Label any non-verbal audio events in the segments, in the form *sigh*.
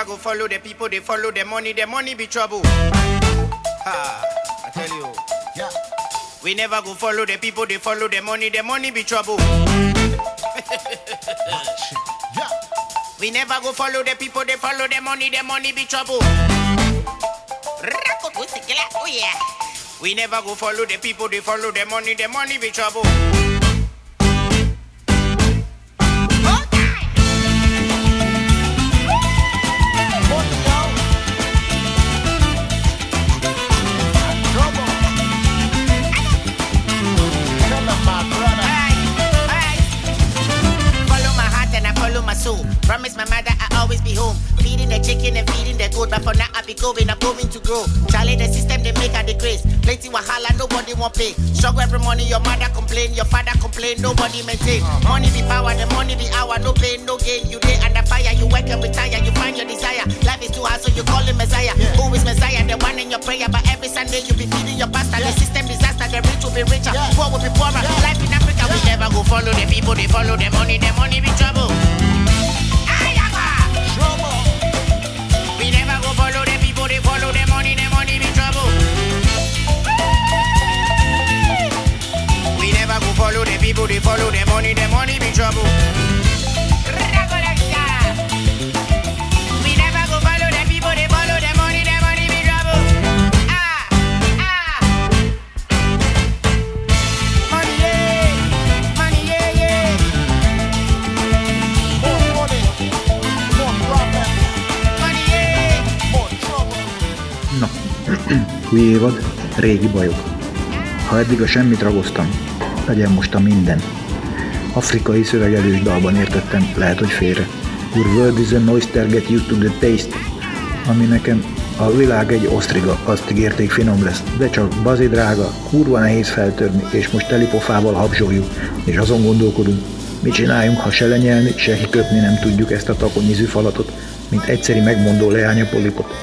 never go follow the people, they follow the money, the money be trouble. Ha, I tell you. Yeah. We never go follow the people, they follow the money, the money be trouble. *laughs* Yeah. We never go follow the people, they follow the money, the money be trouble. Rock with the glass, Oh yeah. We never go follow the people, they follow the money, the money be trouble. Be going, I'm going to grow. Charlie, the system they make a decrease. Plenty wahala, nobody want pay. Struggle every morning, your mother complain, your father complain, nobody maintain. Money be power, the money be hour, no pain, no gain. You day under fire, you work and retire, you find your desire. Life is too hard, so you call him Messiah. Who is Messiah? The one in your prayer, but every Sunday you be feeding your pastor. The system disaster, the rich will be richer, Yeah. poor will be poorer. Life in Africa, we never go follow the people, they follow the money, the money be trouble. Trouble. We never go follow the people, they follow the money, the money be trouble. We never go follow the people, they follow the money, the money be trouble. Új évad, régi bajok. Ha eddig a semmit ragoztam, legyen most a minden. Afrikai szövegelős dalban értettem, lehet, hogy félre. Your world is a oyster, get you to the taste. Ami nekem a világ egy osztriga, azt ígérték finom lesz, de csak bazi drága, kurva nehéz feltörni, és most telipofával habzsoljuk, és azon gondolkodunk, mit csináljunk, ha se lenyelni, se kiköpni nem tudjuk ezt a takonyizű falatot, mint egyszeri megmondó leánya polipot.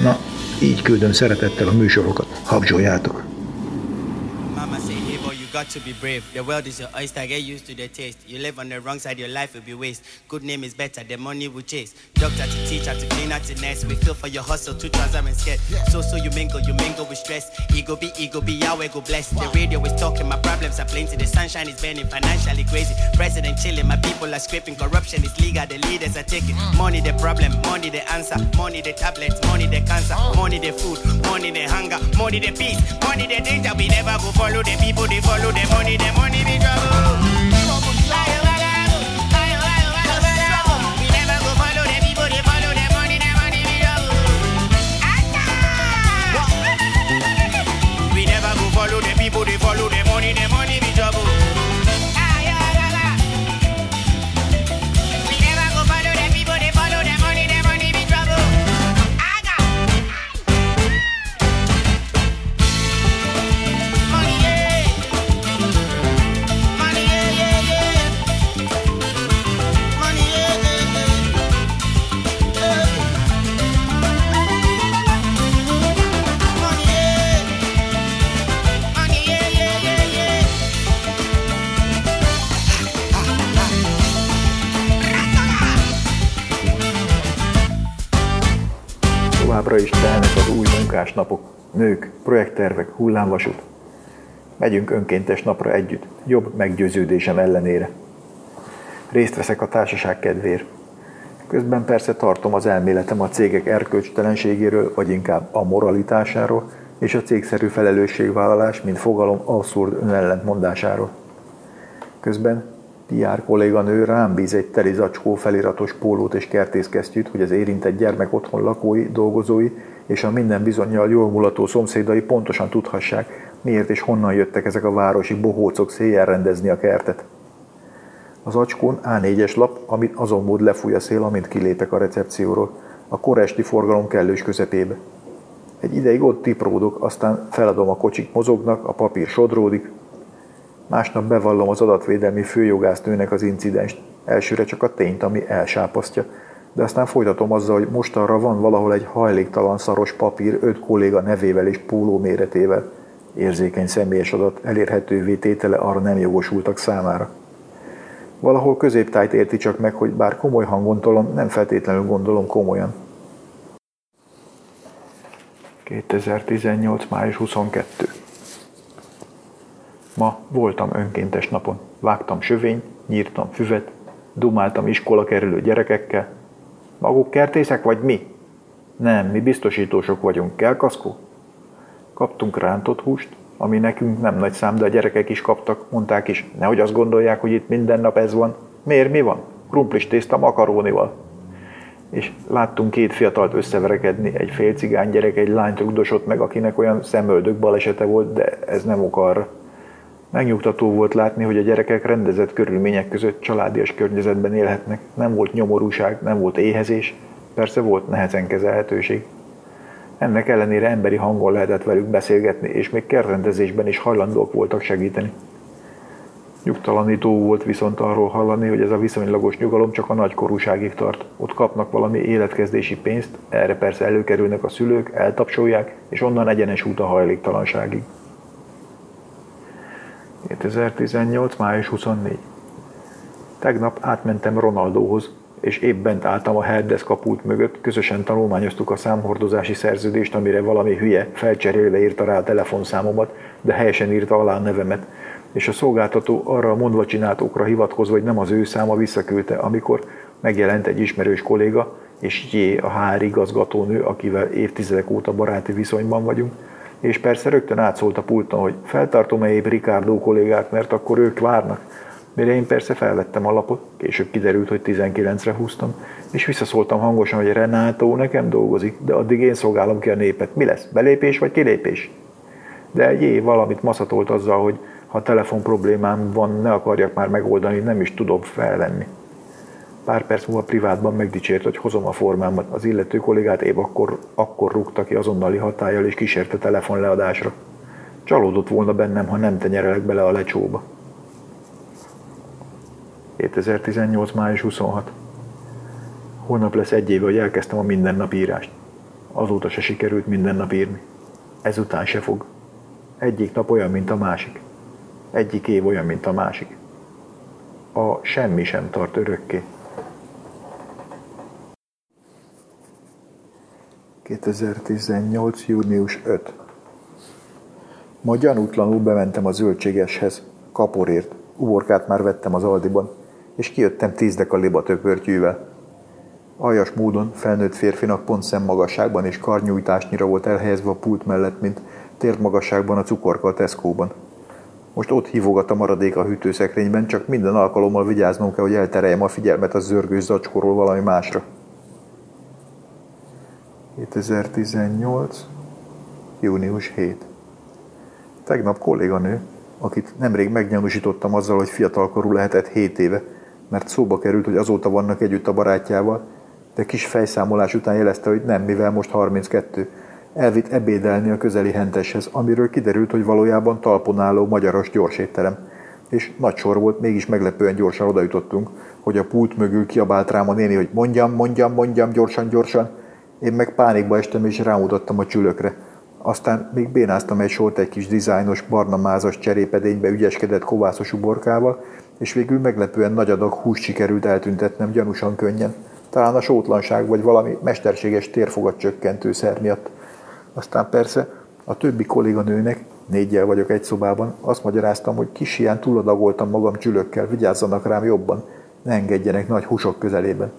Na, így küldöm szeretettel a műsorokat. Habzsoljátok! Got to be brave. The world is your oyster, get used to the taste. You live on the wrong side, your life will be waste. Good name is better, the money will chase. Doctor to teacher to cleaner to nurse. We feel for your hustle, two trouser and skirt. So so you mingle, you mingle with stress. Ego be ego be Yahweh go bless. The radio is talking, my problems are plenty. The sunshine is burning, financially crazy. President chilling, my people are scraping. Corruption is legal, the leaders are taking. Money the problem, money the answer. Money the tablets, money the cancer. Money the food, money the hunger. Money the peace, money the danger. We never go follow the people, they follow the money. The money be trouble. Továbbra is telnek az új munkásnapok, nők, projekttervek, hullámvasút. Megyünk önkéntes napra együtt, jobb meggyőződésem ellenére. Részt veszek a társaság kedvéért. Közben persze tartom az elméletem a cégek erkölcstelenségéről, vagy inkább a moralitásáról, és a cégszerű felelősségvállalás, mint fogalom abszurd önellentmondásáról. Közben Piár kolléganő rám bíz egy teli zacskó feliratos pólót és kertészkesztyűt, hogy az érintett gyermek otthon lakói, dolgozói és a minden bizonyal jól mulató szomszédai pontosan tudhassák, miért és honnan jöttek ezek a városi bohócok széjjel rendezni a kertet. Az acskón A4-es lap, amit azon mód lefúj a szél, amint kilépek a recepcióról, a koresti forgalom kellős közepébe. Egy ideig ott tipródok, aztán feladom a kocsik mozognak, a papír sodródik. Másnap bevallom az adatvédelmi főjogásznőnek az incidenst, elsőre csak a tényt, ami elsápasztja, de aztán folytatom azzal, hogy mostanra van valahol egy hajléktalan szaros papír öt kolléga nevével és póló méretével. Érzékeny személyes adat elérhetővé tétele arra nem jogosultak számára. Valahol középtájt érti csak meg, hogy bár komoly hangon tolom, nem feltétlenül gondolom komolyan. 2018. május 22. Ma voltam önkéntes napon. Vágtam sövény, nyírtam füvet, dumáltam iskola kerülő gyerekekkel. Maguk kertészek vagy mi? Nem, mi biztosítósok vagyunk. Kell? Kaptunk rántott húst, ami nekünk nem nagy szám, de a gyerekek is kaptak, mondták is, nehogy azt gondolják, hogy itt minden nap ez van. Miért, mi van? Krumplis tészta makarónival. És láttunk két fiatalt összeverekedni, egy fél cigány gyerek, egy lányt rugdosott meg, akinek olyan szemöldök balesete volt, de ez nem ok arra. Megnyugtató volt látni, hogy a gyerekek rendezett körülmények között családias környezetben élhetnek. Nem volt nyomorúság, nem volt éhezés, persze volt nehezen kezelhetőség. Ennek ellenére emberi hangon lehetett velük beszélgetni, és még kertrendezésben is hajlandók voltak segíteni. Nyugtalanító volt viszont arról hallani, hogy ez a viszonylagos nyugalom csak a nagykorúságig tart. Ott kapnak valami életkezdési pénzt, erre persze előkerülnek a szülők, eltapsolják, és onnan egyenes út a hajléktalanságig. 2018. május 24. Tegnap átmentem Ronaldóhoz, és épp bent álltam a helpdesk kaput mögött, közösen tanulmányoztuk a számhordozási szerződést, amire valami hülye felcserélve írta rá a telefonszámomat, de helyesen írta alá a nevemet, és a szolgáltató arra a mondva csináltókra hivatkozva, hogy nem az ő száma visszaküldte, amikor megjelent egy ismerős kolléga, és J. a HR igazgatónő, akivel évtizedek óta baráti viszonyban vagyunk, és persze rögtön átszólt a pulton, hogy feltartom-e épp Ricardo kollégát, mert akkor ők várnak. Mire én persze felvettem a lapot, később kiderült, hogy 19-re húztam, és visszaszóltam hangosan, hogy Renátó nekem dolgozik, de addig én szolgálom ki a népet. Mi lesz, belépés vagy kilépés? De egy év valamit maszatolt azzal, hogy ha telefon problémám van, ne akarjak már megoldani, nem is tudom felvenni. Pár perc múlva privátban megdicsért, hogy hozom a formámat. Az illető kollégát épp akkor, akkor rúgta ki azonnali hatállyal és kísérte telefon leadásra. Csalódott volna bennem, ha nem tenyerelek bele a lecsóba. 2018. május 26. Holnap lesz egy éve, hogy elkezdtem a mindennap írást. Azóta se sikerült minden nap írni. Ezután se fog. Egyik nap olyan, mint a másik. Egyik év olyan, mint a másik. A semmi sem tart örökké. 2018. június 5. Ma gyanútlanul bementem a zöldségeshez, kaporért, uborkát már vettem az Aldiban, és kijöttem tíz deka libatöpörtyűvel. Aljas módon felnőtt férfinak pont szemmagasságban és karnyújtásnyira volt elhelyezve a pult mellett, mint térdmagasságban a cukorka a Tesco-ban. Most ott hívogat a maradék a hűtőszekrényben, csak minden alkalommal vigyáznom kell, hogy eltereljem a figyelmet a zörgős zacskóról valami másra. 2018. június 7. Tegnap kolléganő, akit nemrég meggyanúsítottam azzal, hogy fiatalkorú lehetett 7 éve, mert szóba került, hogy azóta vannak együtt a barátjával, de kis fejszámolás után jelezte, hogy nem, mivel most 32. Elvitt ebédelni a közeli henteshez, amiről kiderült, hogy valójában talpon álló magyaros gyorsétterem. És nagy sor volt, mégis meglepően gyorsan odajutottunk, hogy a pult mögül kiabált rám a néni, hogy mondjam, mondjam, mondjam, gyorsan, gyorsan. Én meg pánikba estem és rámutattam a csülökre. Aztán még bénáztam egy sort egy kis dizájnos, barna mázas cserépedénybe ügyeskedett kovászos uborkával, és végül meglepően nagy adag hús sikerült eltüntetnem gyanúsan könnyen. Talán a sótlanság vagy valami mesterséges térfogat csökkentő szer miatt. Aztán persze a többi kolléganőnek, négyel vagyok egy szobában, azt magyaráztam, hogy kis ilyen túladagoltam magam csülökkel, vigyázzanak rám jobban, ne engedjenek nagy húsok közelében.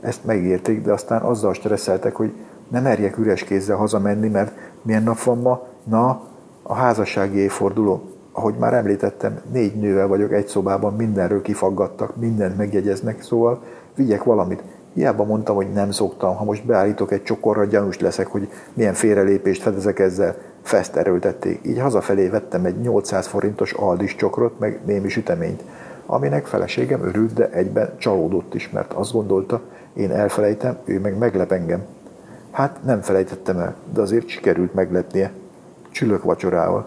Ezt megérték, de aztán azzal stresszeltek, hogy nem merjek üres kézzel hazamenni, mert milyen nap van ma? Na, a házassági évforduló. Ahogy már említettem, négy nővel vagyok egy szobában, mindenről kifaggattak, mindent megjegyeznek, szóval vigyek valamit. Hiába mondtam, hogy nem szoktam, ha most beállítok egy csokorra, gyanús leszek, hogy milyen félrelépést fedezek ezzel. Fest erőltették. Így hazafelé vettem egy 800 forintos aldis csokrot, meg némi süteményt, aminek feleségem örült, de egyben csalódott is, mert azt gondolta, én elfelejtem, ő meg meglep engem. Hát nem felejtettem el, de azért sikerült meglepnie. Csülök vacsorával.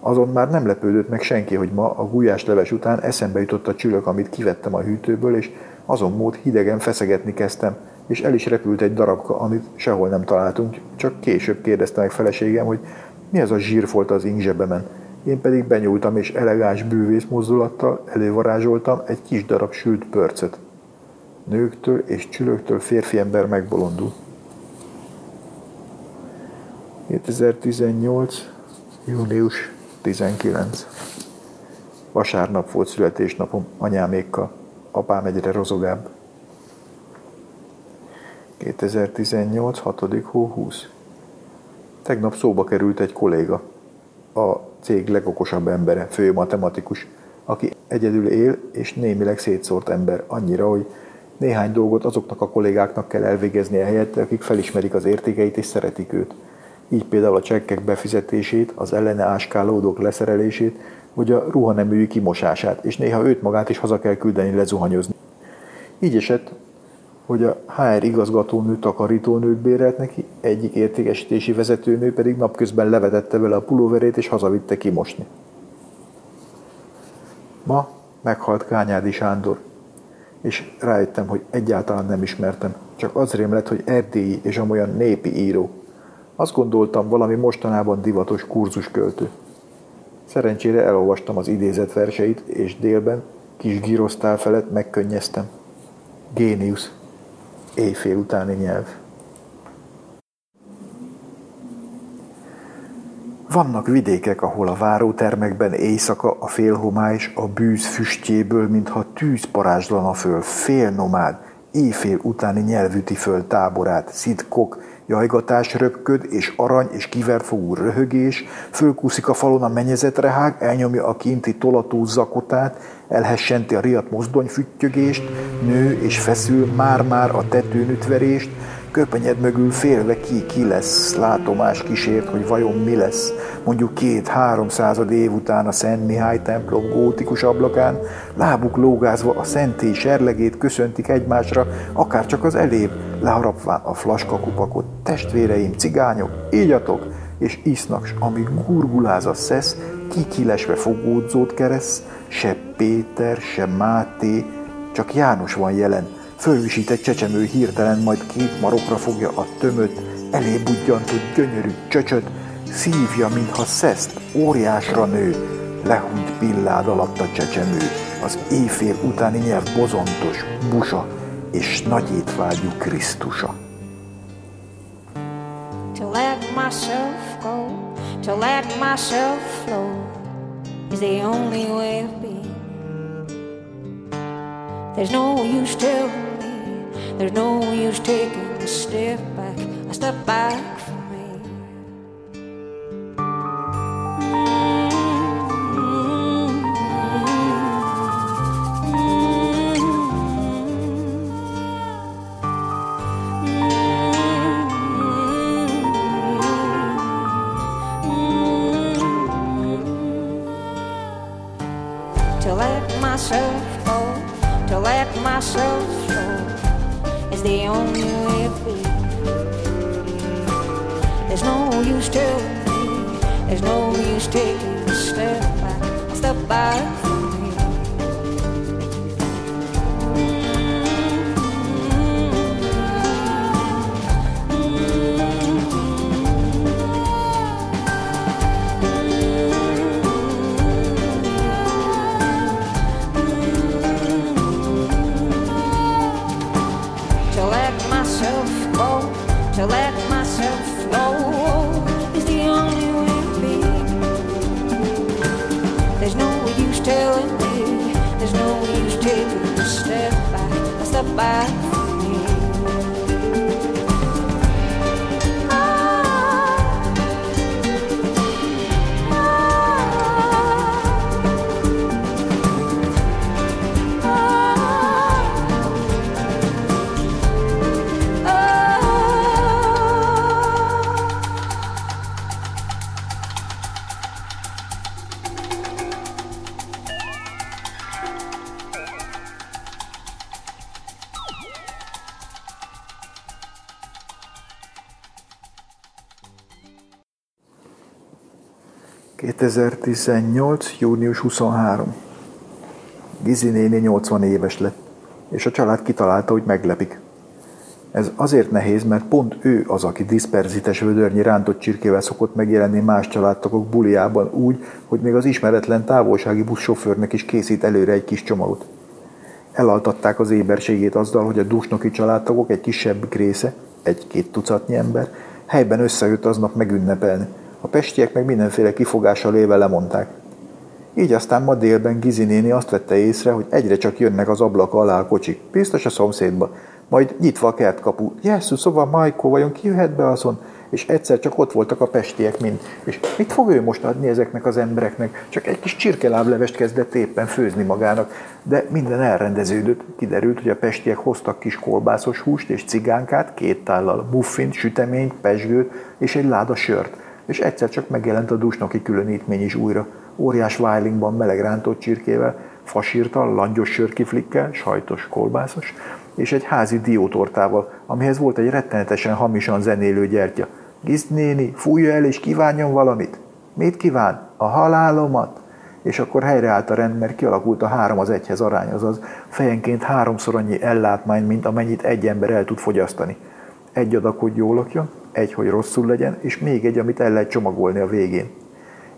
Azon már nem lepődött meg senki, hogy ma a gulyásleves után eszembe jutott a csülök, amit kivettem a hűtőből, és azon mód hidegen feszegetni kezdtem, és el is repült egy darabka, amit sehol nem találtunk, csak később kérdezte meg feleségem, hogy mi az a zsírfolt az ingzsebemen. Én pedig benyúltam, és elegáns bűvész mozdulattal elővarázsoltam egy kis darab sült pörcöt. Nőktől és csülöktől férfi ember megbolondul. 2018. június 19. Vasárnap volt születésnapom anyámékkal, apám egyre rozogább. 2018. 6. hó 20. Tegnap szóba került egy kolléga, a cég legokosabb embere, fő matematikus, aki egyedül él és némileg szétszórt ember, annyira, hogy néhány dolgot azoknak a kollégáknak kell elvégeznie helyette, akik felismerik az értékeit és szeretik őt. Így például a csekkek befizetését, az ellene áskálódók leszerelését, vagy a ruhaneműi kimosását, és néha őt magát is haza kell küldeni lezuhanyozni. Így esett, hogy a HR igazgatónő takarítónőt bérelt neki, egyik értékesítési vezetőnő pedig napközben levetette vele a pulóverét és hazavitte kimosni. Ma meghalt Kányádi Sándor, és rájöttem, hogy egyáltalán nem ismertem, csak az rém lett, hogy erdélyi és amolyan népi író. Azt gondoltam, valami mostanában divatos kurzusköltő. Szerencsére elolvastam az idézett verseit, és délben kis girosztál felett megkönnyeztem. Géniusz éjfél utáni nyelv. Vannak vidékek, ahol a várótermekben éjszaka a félhomály a bűz füstjéből, mintha tűz parázslana föl, félnomád, éjfél utáni nyelvüti föl táborát, szitkok, jajgatás röpköd, és arany és kivert fogú röhögés, fölkúszik a falon a menyezetre elnyomja a kinti tolató zakotát, elhessenti a riadt mozdonyfüttyögést, nő és feszül már-már a tetőn ütverést, köpenyed mögül félve ki, ki lesz, látomás kísért, hogy vajon mi lesz. Mondjuk két-háromszázad év után a Szent Mihály templom gótikus ablakán, lábuk lógázva a szentély serlegét köszöntik egymásra, akár csak az elébb, leharapván a flaskakupakot. Testvéreim, cigányok, ígyatok, és isznak, s amíg gurguláz a szesz, kikilesve fogódzót keresz, se Péter, se Máté, csak János van jelen, fölvisített csecsemő hirtelen majd két marokra fogja a tömöt, elé budjantott gyönyörű csöcsöt, szívja, mintha szeszt, óriásra nő, lehúnyt pillád alatt a csecsemő, az éjfél utáni nyelv bozontos, busa, és nagy étvágyú Krisztusa. To let myself go, to let myself flow is the only way of being. There's no use telling There's no use taking a step back, a step back from me. To let myself go, to let myself the only way being. There's no use telling me, there's no use taking a step back, a step back. Bye. 2018. június 23. Gizi néni 80 éves lett, és a család kitalálta, hogy meglepik. Ez azért nehéz, mert pont ő az, aki diszperzites vödörnyi rántott csirkével szokott megjelenni más családtagok buliában úgy, hogy még az ismeretlen távolsági buszsofőrnek is készít előre egy kis csomagot. Elaltatták az éberségét azzal, hogy a dusnoki családtagok egy kisebb része, egy-két tucatnyi ember, helyben összejött aznap megünnepelni. A pestiek meg mindenféle kifogással éve lemondták. Így aztán ma délben Gizi néni azt vette észre, hogy egyre csak jönnek az ablak alá a kocsik, biztos a szomszédba, majd nyitva a kertkapu. Jesszus, szóval Majko, vajon ki jöhet be azon? És egyszer csak ott voltak a pestiek mind. És mit fog ő most adni ezeknek az embereknek? Csak egy kis csirkeláblevest kezdett éppen főzni magának. De minden elrendeződött. Kiderült, hogy a pestiek hoztak kis kolbászos húst és cigánkát, két tállal, muffint, süteményt, pesgőt és egy láda sört. És egyszer csak megjelent a dusnoki különítmény is újra. Óriás vájlingban meleg rántott csirkével, fasírtal, langyos sörkiflikkel, sajtos, kolbászos, és egy házi diótortával, amihez volt egy rettenetesen hamisan zenélő gyertya. Giz néni, fújja el és kívánjon valamit. Mit kíván? A halálomat? És akkor helyreállt a rend, mert kialakult a három az egyhez arány, azaz fejenként háromszor annyi ellátmány, mint amennyit egy ember el tud fogyasztani. Egy adag, hogy jól lakjon, egy, hogy rosszul legyen, és még egy, amit el lehet csomagolni a végén.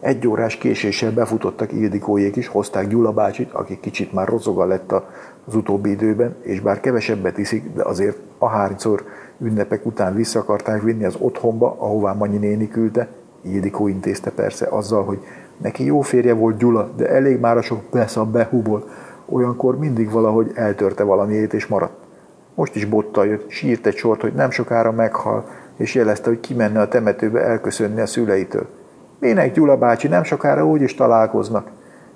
Egy órás késéssel befutottak Ildikójék is, hozták Gyula bácsit, aki kicsit már rozoga lett az utóbbi időben, és bár kevesebbet iszik, de azért a háromszor ünnepek után vissza akarták vinni az otthonba, ahová Manyi néni küldte. Ildikó intézte persze azzal, hogy neki jó férje volt Gyula, de elég már a sok besz a behuból. Olyankor mindig valahogy eltörte valamiét és maradt. Most is bottal jött, sírt egy sort, hogy nem sokára meghal, és jelezte, hogy kimenne a temetőbe elköszönni a szüleitől. Minek Gyula bácsi, nem sokára úgy is találkoznak.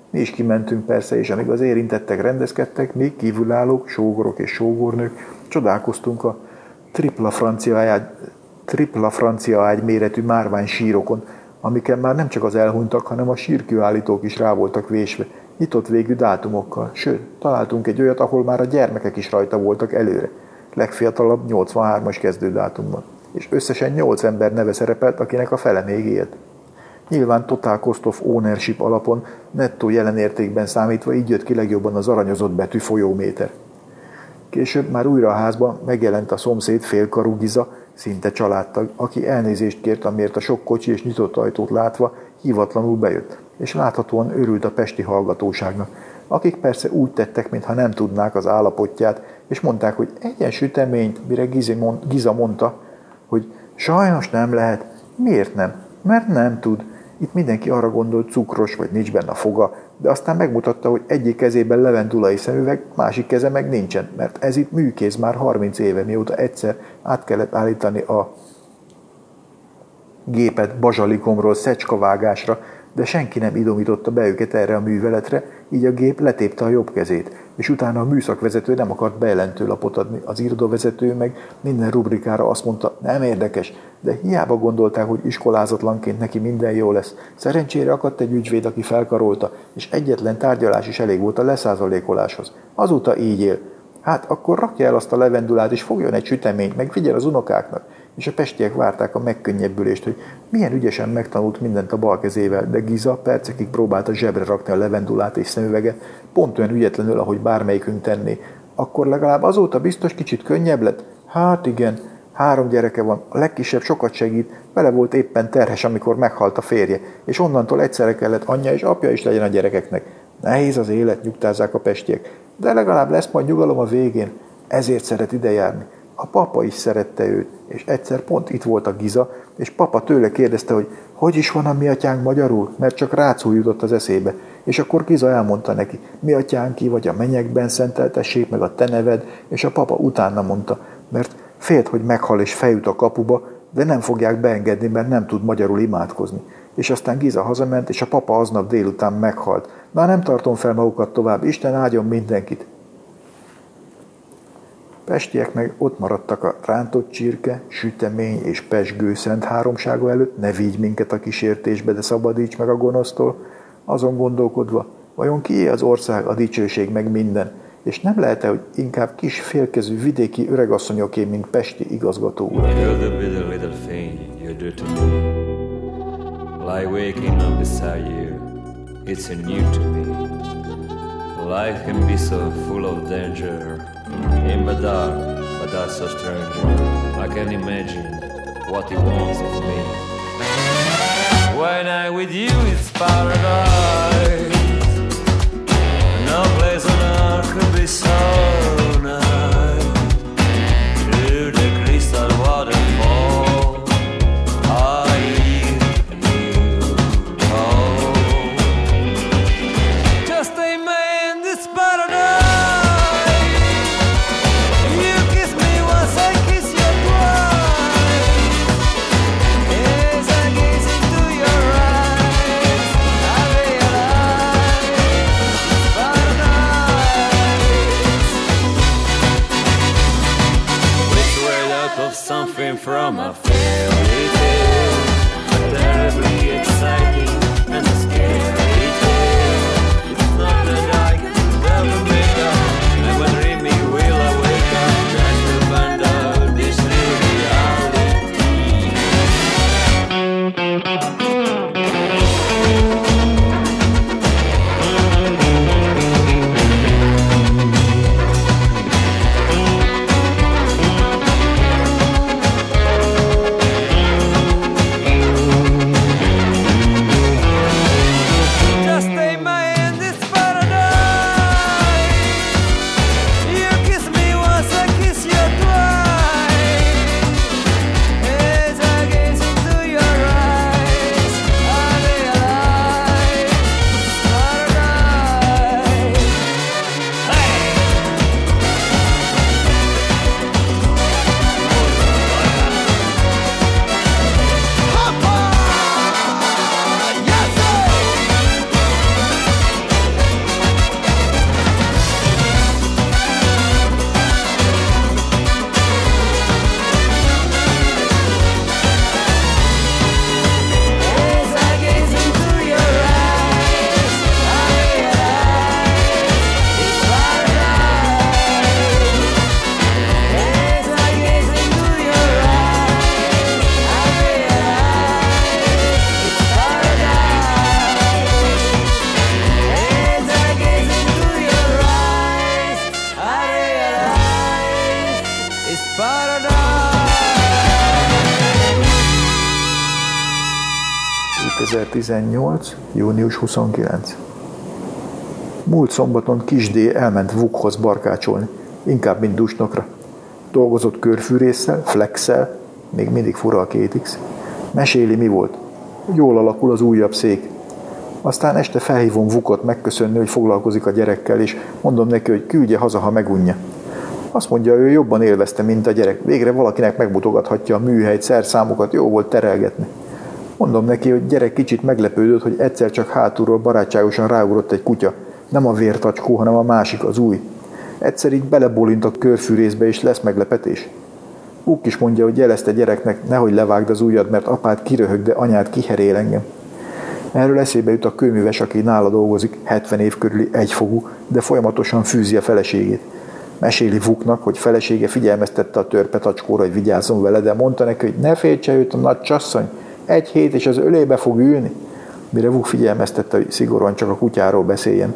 Mi is kimentünk persze, és amíg az érintettek rendezkedtek, még kívülállók, sógorok és sógornők, csodálkoztunk a tripla francia ágy, tripla francia ágy méretű márvány sírokon, amiken már nem csak az elhunytak, hanem a sírkőállítók is rá voltak vésve, nyitott végű dátumokkal. Sőt, találtunk egy olyat, ahol már a gyermekek is rajta voltak előre, legfiatalabb 83-as kezdődátumban. És összesen 8 ember neve szerepelt, akinek a fele még élt. Nyilván Total Cost of Ownership alapon, nettó jelenértékben számítva így jött ki legjobban az aranyozott betű folyóméter. Később már újra a házban megjelent a szomszéd félkarú Giza, szinte családtag, aki elnézést kért, amiért a sok kocsi és nyitott ajtót látva hivatlanul bejött, és láthatóan örült a pesti hallgatóságnak, akik persze úgy tettek, mintha nem tudnák az állapotját, és mondták, hogy egyen süteményt, mire Giza mondta, hogy sajnos nem lehet. Miért nem? Mert nem tud. Itt mindenki arra gondolt, cukros, vagy nincs benne a foga, de aztán megmutatta, hogy egyik kezében levendulai szemüveg, másik keze meg nincsen, mert ez itt műkéz már 30 éve, mióta egyszer át kellett állítani a gépet bazsalikomról szecskavágásra, de senki nem idomította be őket erre a műveletre, így a gép letépte a jobb kezét, és utána a műszakvezető nem akart bejelentő lapot adni, az irodavezető meg minden rubrikára azt mondta, nem érdekes, de hiába gondolták, hogy iskolázatlanként neki minden jó lesz. Szerencsére akadt egy ügyvéd, aki felkarolta, és egyetlen tárgyalás is elég volt a leszázalékoláshoz. Azóta így él. Hát akkor rakja el azt a levendulát, és fogjon egy süteményt, meg figyel az unokáknak. És a pestiek várták a megkönnyebbülést, hogy milyen ügyesen megtanult mindent a bal kezével, de Giza percekig próbálta zsebre rakni a levendulát és szemüveget, pont olyan ügyetlenül, ahogy bármelyikünk tenné. Akkor legalább azóta biztos kicsit könnyebb lett? Hát igen, Három gyereke van, a legkisebb sokat segít, vele volt éppen terhes, amikor meghalt a férje, és onnantól egyszerre kellett anyja és apja is legyen a gyerekeknek. Nehéz az élet, nyugtázzák a pestiek, de legalább lesz majd nyugalom a végén. Ezért szeret ide járni. A papa is szerette őt, és egyszer pont itt volt a Giza, és papa tőle kérdezte, hogy hogy is van a mi atyánk magyarul, mert csak rácú jutott az eszébe. És akkor Giza elmondta neki, mi atyánk ki vagy a menyekben szenteltessék meg a te neved, és a papa utána mondta, mert Félt, hogy meghal és fejut a kapuba, de nem fogják beengedni, mert nem tud magyarul imádkozni. És aztán Giza hazament, és a papa aznap délután meghalt. Már nem tartom fel magukat tovább, Isten áldjon mindenkit. Pestiek meg ott maradtak a rántott csirke, sütemény és pesgő szent háromsága előtt, ne vigy minket a kísértésbe, de szabadíts meg a gonosztól, azon gondolkodva, vajon kié az ország, a dicsőség meg minden, és nem lehet-e, hogy inkább kis félkezű vidéki öregasszonyoké, mint Pesti igazgató úr? It's so new to me. Life can be so full of danger. In the dark, but that's so stranger. I can imagine what he wants of me. When I'm with you, it's paradise. No place on earth could be so 2018. június 29. Múlt szombaton Kisdé elment Vukhoz barkácsolni, inkább mint dusnokra. Dolgozott körfűrésszel, flexel, még mindig fura a két X. Meséli, mi volt. Jól alakul az újabb szék. Aztán este felhívom Vukot megköszönni, hogy foglalkozik a gyerekkel, és mondom neki, hogy küldje haza, ha megunja. Azt mondja, ő jobban élvezte, mint a gyerek. Végre valakinek megmutogathatja a műhelyt, szerszámokat, jó volt terelgetni. Mondom neki, hogy gyerek kicsit meglepődött, hogy egyszer csak hátulról barátságosan ráugrott egy kutya. Nem a vértacskó, hanem a másik, az új. Egyszer így belebolint a körfűrészbe, és lesz meglepetés. Úk is mondja, hogy jelezte gyereknek, nehogy levágd az ujjad, mert apád kiröhög, de anyád kiherél engem. Erről eszébe jut a kőműves, aki nála dolgozik, 70 év körüli egyfogú, de folyamatosan fűzi a feleségét. Meséli Vuknak, hogy felesége figyelmeztette a törpetacskóra, hogy vigyázzon vele, de mondta neki, hogy ne féltse őt a nagy csasszony, egy hét és az ölébe fog ülni. Mire Vuk figyelmeztette, hogy szigorúan csak a kutyáról beszéljen.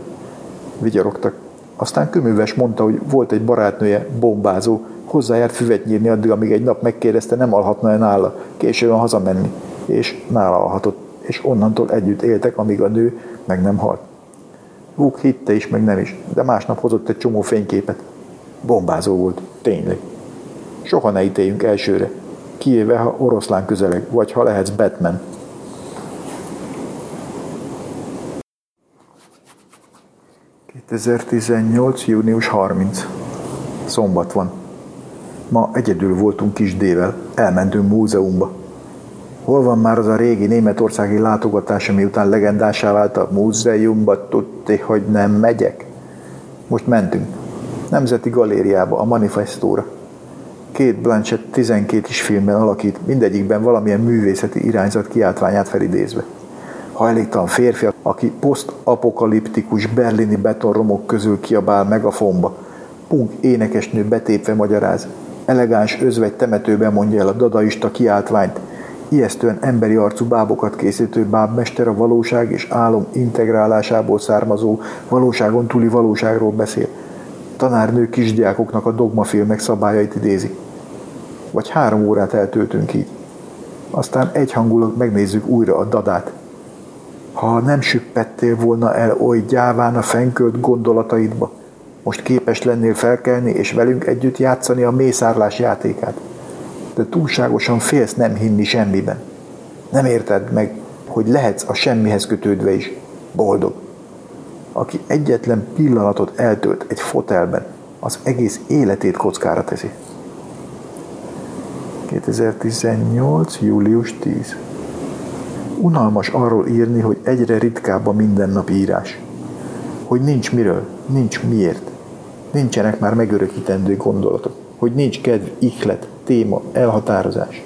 Vigyorogtak. Aztán Köműves mondta, hogy volt egy barátnője, bombázó, hozzájárt füvet nyírni addig, amíg egy nap megkérdezte, nem alhatna-e nála, későn hazamenni. És nála alhatott, és onnantól együtt éltek, amíg a nő meg nem halt. Vuk hitte is, meg nem is, de másnap hozott egy csomó fényképet. Bombázó volt, tényleg. Soha ne ítéljünk elsőre, kiéve, ha oroszlán közeleg, vagy ha lehetsz Batman. ...2018. június 30. Szombat van. Ma egyedül voltunk kis dével, elmentünk múzeumba. Hol van már az a régi németországi látogatás, miután legendásá vált a múzeumba, tudti, hogy nem megyek? Most mentünk. Nemzeti Galériába, a manifestóra. Két Blanchett 12 is filmben alakít, mindegyikben valamilyen művészeti irányzat kiáltványát felidézve. Hajléktalan férfi, aki posztapokaliptikus berlini betonromok közül kiabál megafonba. Punk énekesnő betépve magyaráz. Elegáns özvegy temetőben mondja el a dadaista kiáltványt. ijesztően emberi arcú bábokat készítő bábmester a valóság és álom integrálásából származó valóságon túli valóságról beszél. Tanárnő kisdiákoknak a dogmafilmek szabályait idézi. Vagy három órát eltöltünk így. Aztán egyhangulag megnézzük újra a dadát. Ha nem süppettél volna el oly gyáván a fenkölt gondolataidba, most képes lennél felkelni és velünk együtt játszani a mészárlás játékát. De túlságosan félsz nem hinni semmiben. Nem érted meg, hogy lehetsz a semmihez kötődve is boldog. Aki egyetlen pillanatot eltölt egy fotelben, az egész életét kockára teszi. 2018. július 10. Unalmas arról írni, hogy egyre ritkább a mindennapi írás. Hogy nincs miről, nincs miért. Nincsenek már megörökítendő gondolatok. Hogy nincs kedv, ihlet, téma, elhatározás.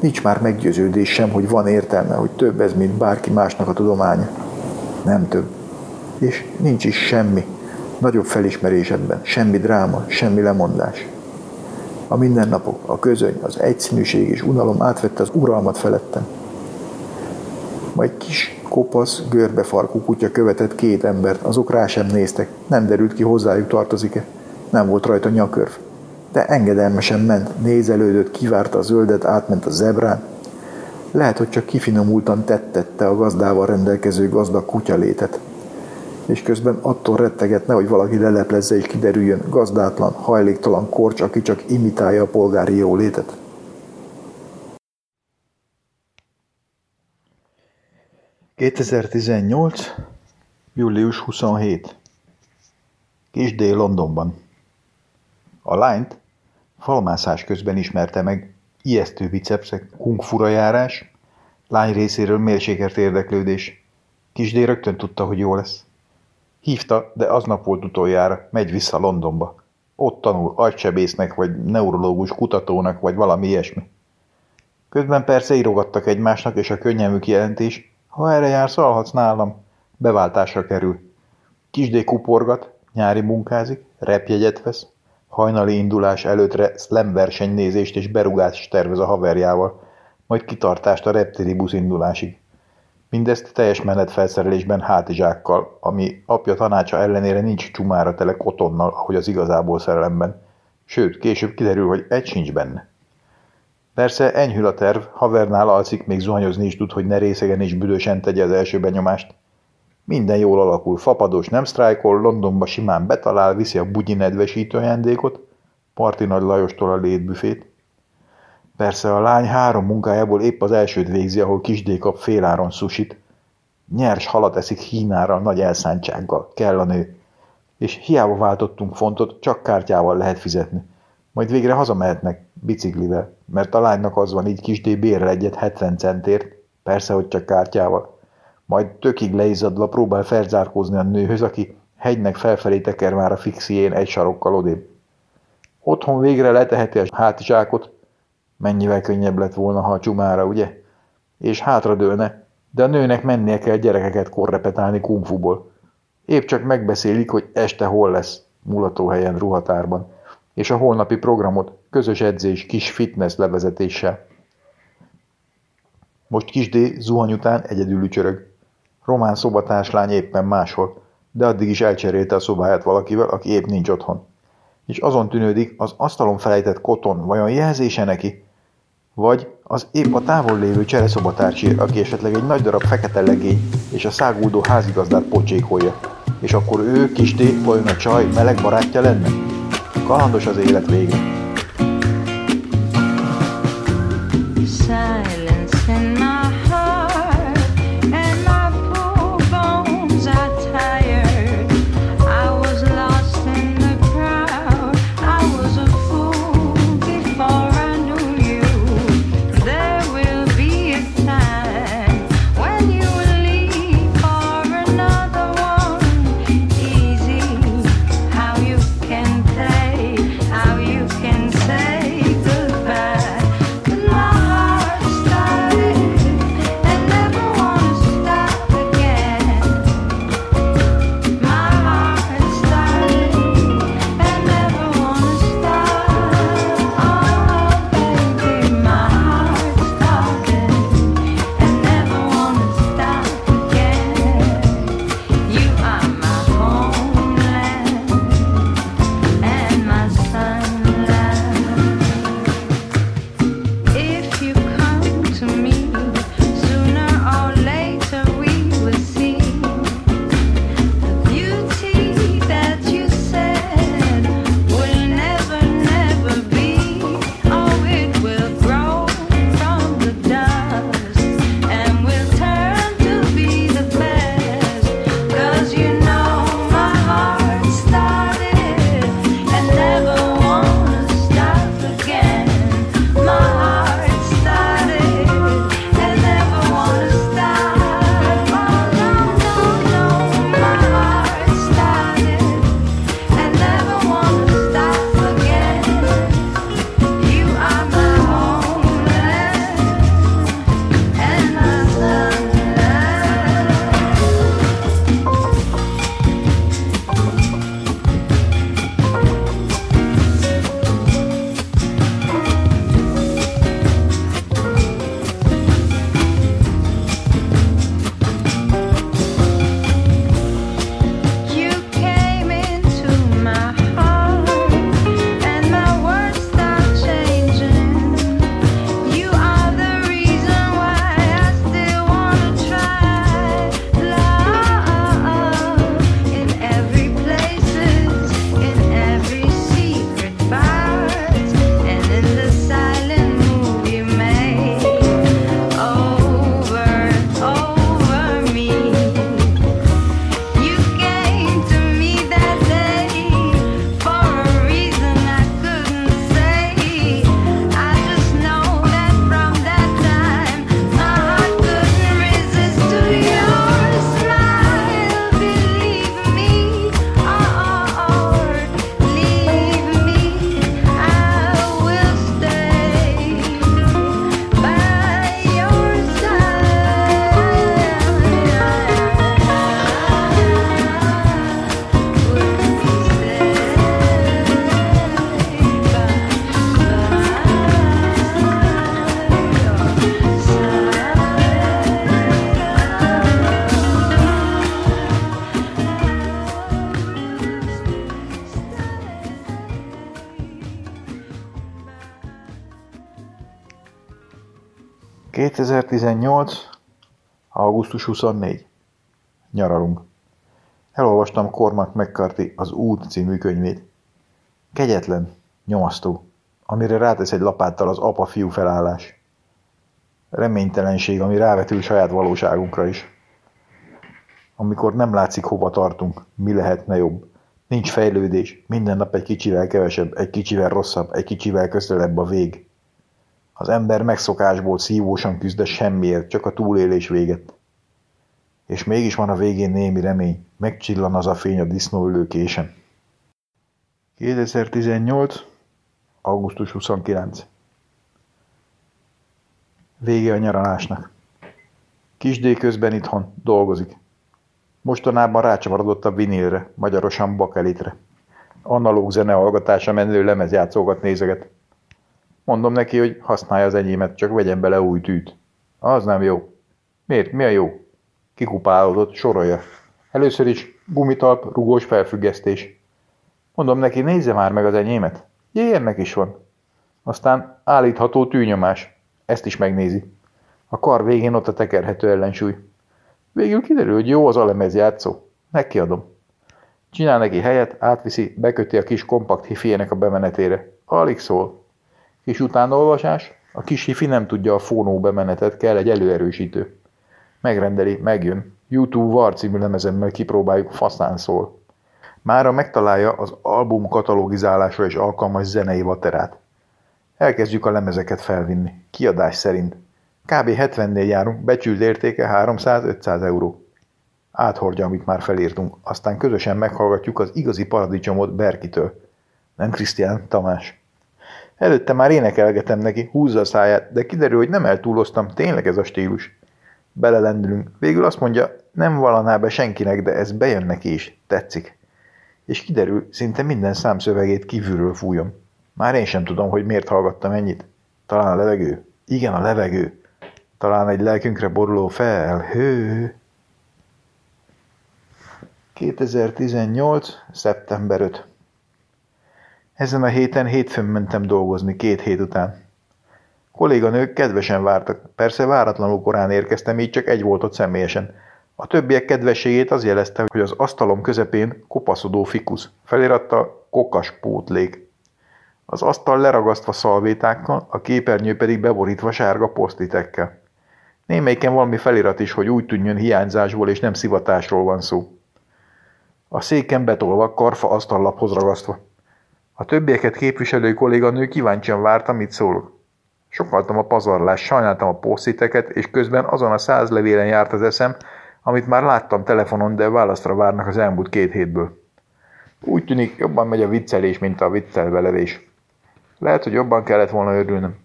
Nincs már meggyőződés sem, hogy van értelme, hogy több ez, mint bárki másnak a tudománya. Nem több. És nincs is semmi. Nagyobb felismerésedben. Semmi dráma, semmi lemondás. A mindennapok, a közöny, az egyszínűség és unalom átvette az uralmat felettem. Majd kis, kopasz, görbefarkú kutya követett két embert, azok rá sem néztek, nem derült ki hozzájuk tartozik-e. Nem volt rajta nyakörv. De engedelmesen ment, nézelődött, kivárta a zöldet, átment a zebrán. Lehet, hogy csak kifinomultan tettette a gazdával rendelkező gazdag kutyalétet. És közben attól rettegett, nehogy valaki leleplezze és kiderüljön gazdátlan, hajléktalan korcs, aki csak imitálja a polgári jólétet. ...2018. július 27. Kis D. Londonban. A lányt falmászás közben ismerte meg ijesztő bicepszek, kungfura járás, lány részéről mérsékelt érdeklődés. Kis D. rögtön tudta, hogy jó lesz. Hívta, de aznap volt utoljára, megy vissza Londonba. Ott tanul agysebésznek, vagy neurológus kutatónak, vagy valami ilyesmi. Közben persze írogattak egymásnak, és a könnyelmű kijelentés, ha erre jársz, alhatsz nálam, beváltásra kerül. Kisdé kuporgat, nyári munkázik, repjegyet vesz, hajnali indulás előttre slam versenynézést és berugást tervez a haverjával, majd kitartást a reptéri busz indulásig. Mindezt teljes menetfelszerelésben hátizsákkal, ami apja tanácsa ellenére nincs csumára tele kotonnal, ahogy az igazából szerelemben. Sőt, később kiderül, hogy egy sincs benne. Persze enyhül a terv, havernál alszik, még zuhanyozni is tud, hogy ne részegen és büdösen tegye az első benyomást. Minden jól alakul, fapados nem sztrájkol, Londonba simán betalál, viszi a bugyi nedvesítő ajándékot, Parti Nagy Lajostól a létbüfét. Persze a lány három munkájából épp az elsőt végzi, ahol kisdé kap féláron susit. Nyers halat eszik Hínára nagy elszántsággal, kell a nő. És hiába váltottunk fontot, csak kártyával lehet fizetni. Majd végre hazamehetnek, biciklivel, mert a lánynak az van, így kisdé bérel egyet 70 centért, persze, hogy csak kártyával. Majd tökig leizzadva próbál felzárkózni a nőhöz, aki hegynek felfelé teker már a fixién egy sarokkal odébb. Otthon végre leteheti a hátizsákot, Mennyivel könnyebb lett volna, ha a csumára, ugye? És hátradőlne, de a nőnek mennie kell gyerekeket korrepetálni kungfuból. Épp csak megbeszélik, hogy este hol lesz, mulatóhelyen, ruhatárban, és a holnapi programot, közös edzés, kis fitness levezetéssel. Most kisdé zuhany után egyedül ücsörög. Román szobatárslány éppen máshol, de addig is elcserélte a szobáját valakivel, aki épp nincs otthon. És azon tűnődik, az asztalon felejtett koton vajon jelzése neki, vagy az épp a távol lévő csereszobatársi, aki esetleg egy nagy darab fekete legény és a száguldó házigazdát pocsékolja. És akkor ő, kis T, vajon a csaj meleg barátja lenne? Kalandos az élet vége. Silence 2018. augusztus 24. Nyaralunk. Elolvastam Cormac McCarthy az Út című könyvét. Kegyetlen, nyomasztó, amire rátesz egy lapáttal az apa-fiú felállás. Reménytelenség, ami rávetül saját valóságunkra is. Amikor nem látszik, hova tartunk, mi lehetne jobb. Nincs fejlődés, minden nap egy kicsivel kevesebb, egy kicsivel rosszabb, egy kicsivel közelebb a vég. Az ember megszokásból szívósan küzd a semmiért, csak a túlélés véget. És mégis van a végén némi remény, megcsillan az a fény a disznóülőkésen. 2018. augusztus 29. Vége a nyaralásnak. Kisdé közben itthon dolgozik. Mostanában rácsavarodott a vinilre, magyarosan bakelitre. Analóg zenehallgatása menő lemezjátszókat nézeget. Mondom neki, hogy használja az enyémet, csak vegyen bele új tűt. Az nem jó. Miért? Mi a jó? Kikupálódott, sorolja. Először is gumitalp, rugós felfüggesztés. Mondom neki, nézze már meg az enyémet. Jé, ennek is van. Aztán állítható tűnyomás. Ezt is megnézi. A kar végén ott a tekerhető ellensúly. Végül kiderül, hogy jó az a lemezjátszó. Megkiadom. Csinál neki helyet, átviszi, beköti a kis kompakt hifiének a bemenetére. Alig szól. Kis utánolvasás, a kis hifi nem tudja a fónó bemenetet, kell egy előerősítő. Megrendeli, megjön. YouTube War című lemezemmel kipróbáljuk, faszán szól. Mára megtalálja az album katalogizálásra és alkalmas zenei vaterát. Elkezdjük a lemezeket felvinni. Kiadás szerint. Kb. 70-nél járunk, becsült értéke 300-500 euró. Áthordja, amit már felírtunk, aztán közösen meghallgatjuk az igazi paradicsomot Berkitől. Nem Krisztián, Tamás. Előtte már énekelgetem neki, húzza a száját, de kiderül, hogy nem eltúloztam, tényleg ez a stílus. Belelendülünk. Végül azt mondja, nem vallaná be senkinek, de ez bejön neki is. Tetszik. És kiderül, szinte minden számszövegét kívülről fújom. Már én sem tudom, hogy miért hallgattam ennyit. Talán a levegő? Igen, a levegő. Talán egy lelkünkre boruló felhő. 2018. szeptember 5. Ezen a héten hétfőn mentem dolgozni, két hét után. Kolléganők kedvesen vártak, persze váratlanul korán érkeztem, így csak egy volt ott személyesen. A többiek kedvességét az jelezte, hogy az asztalom közepén kopaszodó fikusz, felirattal kokas pótlék. Az asztal leragasztva szalvétákkal, a képernyő pedig beborítva sárga posztitekkel. Némelyiken valami felirat is, hogy úgy tűnjön hiányzásból és nem szivatásról van szó. A széken betolva, karfa asztallaphoz ragasztva. A többieket képviselő kolléganő kíváncsian várta, mit szólok. Sokaltam a pazarlást, sajnáltam a posztiteket, és közben azon a száz levélen járt az eszem, amit már láttam telefonon, de választra várnak az elmúlt két hétből. Úgy tűnik, jobban megy a viccelés, mint a viccelvelevés. Lehet, hogy jobban kellett volna örülnöm.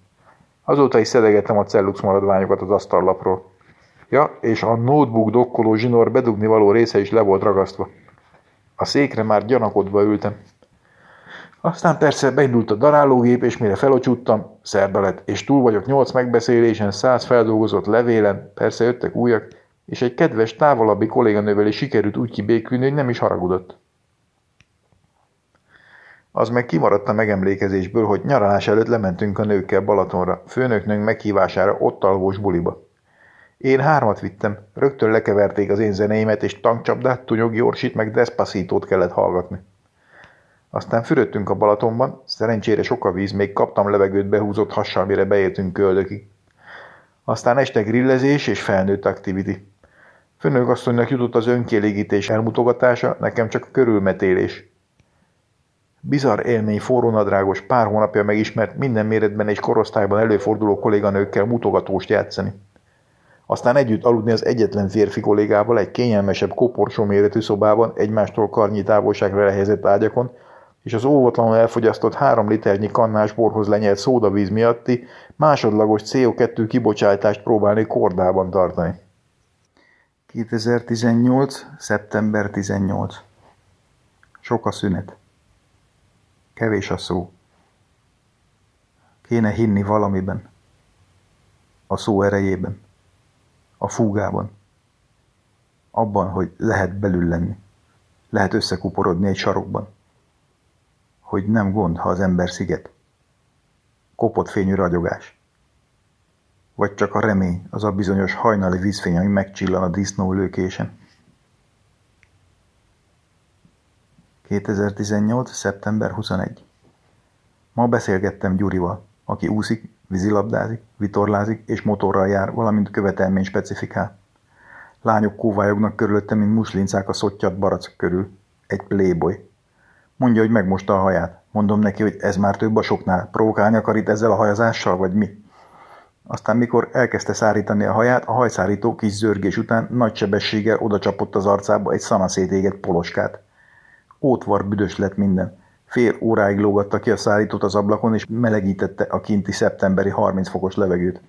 Azóta is szedegettem a cellux maradványokat az asztallapról. Ja, és a notebook dokkoló zsinór bedugni való része is le volt ragasztva. A székre már gyanakodva ültem. Aztán persze beindult a darálógép, és mire felocsuttam, szerda lett, és túl vagyok nyolc megbeszélésen, száz feldolgozott levélen, persze jöttek újak, és egy kedves, távolabbi kolléganővel is sikerült úgy kibékülni, hogy nem is haragudott. Az meg kimaradt a megemlékezésből, hogy nyaralás előtt lementünk a nőkkel Balatonra, főnöknőnk meghívására ott alvós buliba. Én hármat vittem, rögtön lekeverték az én zenéimet, és tankcsapdát, tunyog orsit, meg despacítót kellett hallgatni. Aztán fürödtünk a Balatonban, szerencsére sok a víz, még kaptam levegőt behúzott hassal, mire beértünk köldökig. Aztán este grillezés és felnőtt activity. Főnökasszonynak jutott az önkielégítés elmutogatása, nekem csak a körülmetélés. Bizarr élmény forrónadrágos, pár hónapja megismert, minden méretben és korosztályban előforduló kolléganőkkel mutogatóst játszani. Aztán együtt aludni az egyetlen férfi kollégával egy kényelmesebb koporsó méretű szobában, egymástól karnyi távolságra lehelyezett ágyakon, és az óvatlanul elfogyasztott három liternyi kannás borhoz lenyelt szódavíz miatti másodlagos CO2 kibocsátást próbálni kordában tartani. 2018. szeptember 18. Sok a szünet. Kevés a szó. Kéne hinni valamiben. A szó erejében. A fúgában. Abban, hogy lehet belül lenni. Lehet összekuporodni egy sarokban. Hogy nem gond, ha az ember sziget. Kopott fényű ragyogás. Vagy csak a remény, az a bizonyos hajnali vízfény, ami megcsillan a disznó lőkésen. 2018. szeptember 21. Ma beszélgettem Gyurival, aki úszik, vízilabdázik, vitorlázik és motorral jár, valamint követelmény specifikál. Lányok kóvályognak körülötte, mint muslincák a szottyat barack körül. Egy playboy. Mondja, hogy megmosta a haját. Mondom neki, hogy ez már több a soknál. Provokálni akar itt ezzel a hajazással, vagy mi? Aztán mikor elkezdte szárítani a haját, a hajszárító kis zörgés után nagy sebességgel oda csapott az arcába egy szanaszétégett poloskát. Ótvar büdös lett minden. Fél óráig lógatta ki a szállítót az ablakon, és melegítette a kinti szeptemberi 30 fokos levegőt.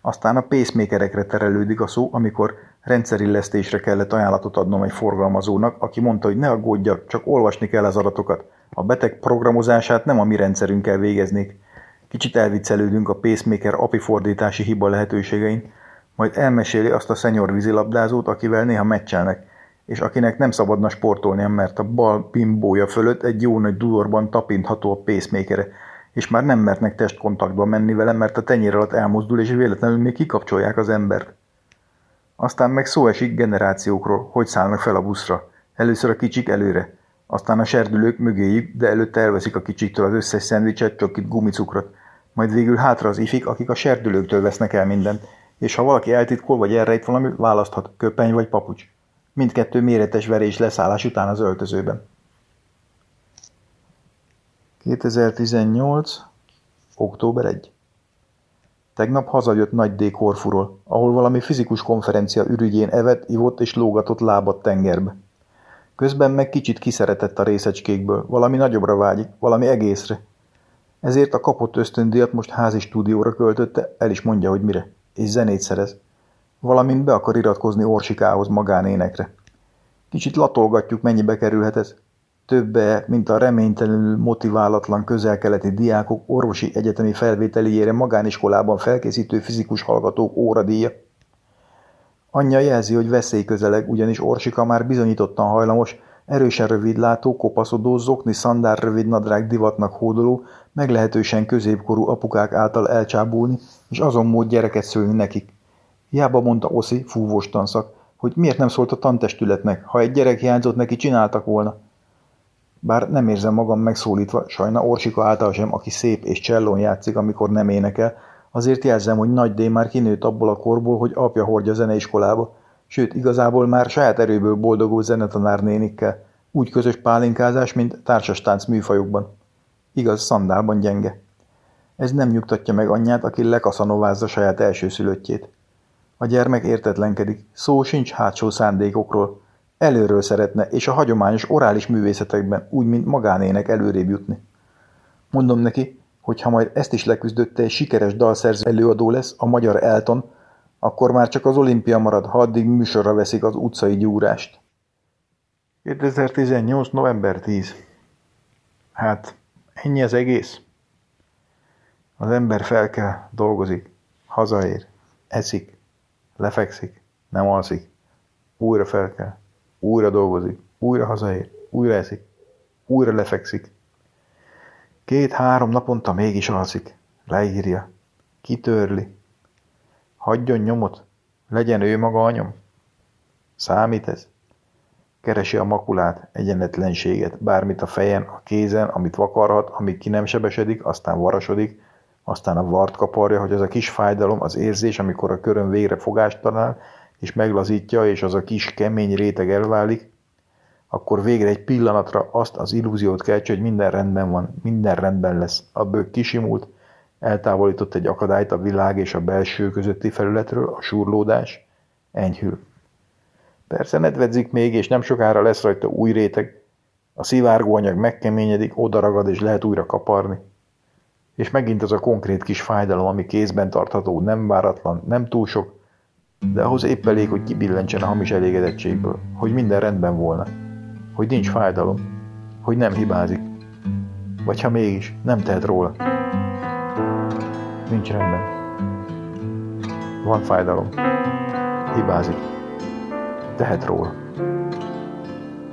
Aztán a pacemakerekre terelődik a szó, amikor rendszerillesztésre kellett ajánlatot adnom egy forgalmazónak, aki mondta, hogy ne aggódjak, csak olvasni kell az adatokat. A beteg programozását nem a mi rendszerünkkel végeznék. Kicsit elviccelődünk a pacemaker API fordítási hiba lehetőségein, majd elmeséli azt a szenyor vízilabdázót, akivel néha meccselnek, és akinek nem szabadna sportolnia, mert a bal bimbója fölött egy jó nagy dudorban tapintható a pacemakere, és már nem mertnek testkontaktba menni vele, mert a tenyér alatt elmozdul, és véletlenül még kikapcsolják az embert. Aztán meg szó esik generációkról, hogy szállnak fel a buszra. Először a kicsik előre, aztán a serdülők mögéjük, de előtte elveszik a kicsiktől az összes szendvicset, csak itt gumicukrot. Majd végül hátra az ifik, akik a serdülőktől vesznek el mindent, és ha valaki eltitkol vagy elrejt valami, választhat köpeny vagy papucs. Mindkettő méretes verés leszállás után az öltözőben. 2018. október 1. Tegnap hazajött Nagy D. Korfuról, ahol valami fizikus konferencia ürügyén evett, ivott és lógatott lábat tengerbe. Közben meg kicsit kiszeretett a részecskékből, valami nagyobbra vágyik, valami egészre. Ezért a kapott ösztöndíjat most házi stúdióra költötte, el is mondja, hogy mire, és zenét szerez. Valamint be akar iratkozni Orsikához magánénekre. Kicsit latolgatjuk, mennyibe kerülhet ez. Többe, mint a reménytelenül motiválatlan közel-keleti diákok orvosi egyetemi felvételiére magániskolában felkészítő fizikus hallgatók óradíja. Anyja jelzi, hogy veszély közeleg, ugyanis Orsika már bizonyítottan hajlamos, erősen rövidlátó, kopaszodó, zokni szandár rövid nadrág divatnak hódoló, meglehetősen középkorú apukák által elcsábulni, és azon mód gyereket szülni nekik. Hiába mondta Oszi, fúvós tanszak, hogy miért nem szólt a tantestületnek, ha egy gyerek hiányzott neki, csináltak volna. Bár nem érzem magam megszólítva, sajna Orsika által sem, aki szép és csellón játszik, amikor nem énekel, azért jelzem, hogy Nagy D már kinőtt abból a korból, hogy apja hordja zeneiskolába, sőt, igazából már saját erőből boldogul zenetanár nénikkel, úgy közös pálinkázás, mint társas tánc műfajokban. Igaz, szandálban gyenge. Ez nem nyugtatja meg anyját, aki lekaszanovázza saját elsőszülöttjét. A gyermek értetlenkedik, szó sincs hátsó szándékokról. Előről szeretne, és a hagyományos orális művészetekben úgy, mint magánének előrébb jutni. Mondom neki, hogy ha majd ezt is leküzdötte egy sikeres dalszerző előadó lesz, a magyar Elton, akkor már csak az olimpia marad, ha addig műsorra veszik az utcai gyúrást. 2018. november 10. Hát, ennyi az egész. Az ember fel kell, dolgozik, hazaér, eszik, lefekszik, nem alszik, újra fel kell, újra dolgozik, újra hazaér, újra eszik, újra lefekszik. Két-három naponta mégis alszik, leírja, kitörli, hagyjon nyomot, legyen ő maga a nyom. Számít ez? Keresi a makulát, egyenletlenséget, bármit a fejen, a kézen, amit vakarhat, amíg ki nem sebesedik, aztán varasodik, aztán a vart kaparja, hogy az a kis fájdalom, az érzés, amikor a körön végre fogást talál, és meglazítja, és az a kis kemény réteg elválik, akkor végre egy pillanatra azt az illúziót keltse, hogy minden rendben van, minden rendben lesz. A bők kisimult, eltávolított egy akadályt a világ és a belső közötti felületről, a surlódás enyhül. Persze nedvedzik még, és nem sokára lesz rajta új réteg. A szivárgóanyag megkeményedik, odaragad, és lehet újra kaparni. És megint az a konkrét kis fájdalom, ami kézben tartható, nem váratlan, nem túl sok, de ahhoz épp elég, hogy kibillentsen a hamis elégedettségből, hogy minden rendben volna, hogy nincs fájdalom, hogy nem hibázik, vagy ha mégis, nem tehet róla. Nincs rendben. Van fájdalom. Hibázik. Tehet róla.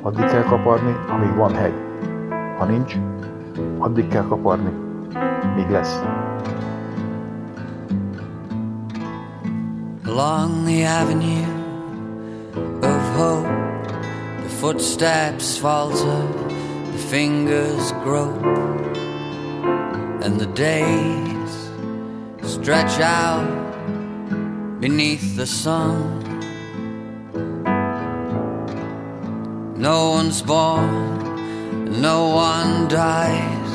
Addig kell kaparni, amíg van hegy. Ha nincs, addig kell kaparni, míg lesz. Along the avenue of hope. The footsteps falter, the fingers grope, and the days stretch out beneath the sun. No one's born, no one dies,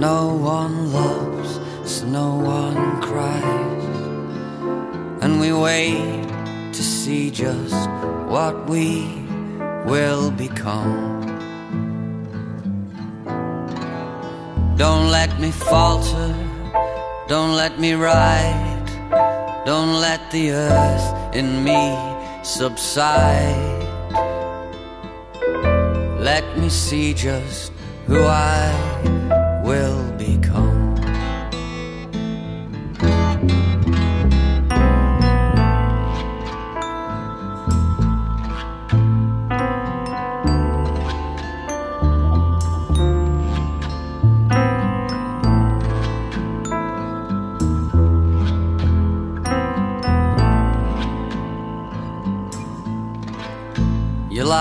no one loves, so no one cries. And we wait to see just what we will become. Don't let me falter, don't let me ride, don't let the earth in me subside. Let me see just who I will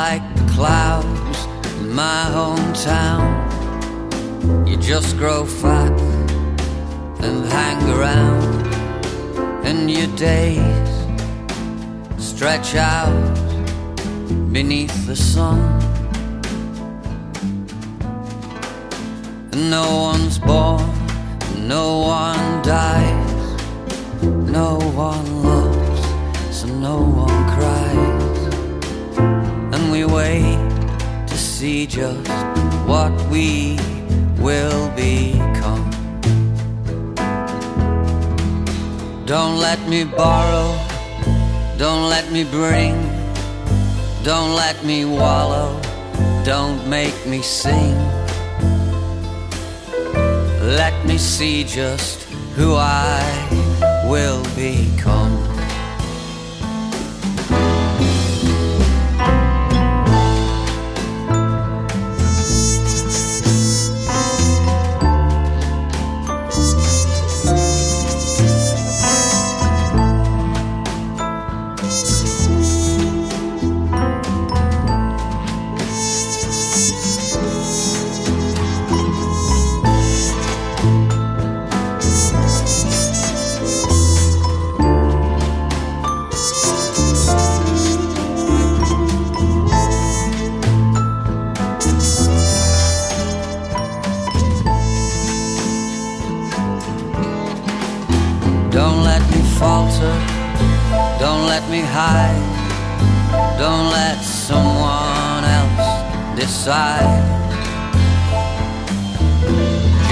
like the clouds in my hometown. You just grow fat and hang around, and your days stretch out beneath the sun. And no one's born, no one dies, no one loves, so no one wait to see just what we will become. Don't let me borrow, don't let me bring, don't let me wallow, don't make me sing. Let me see just who I will become.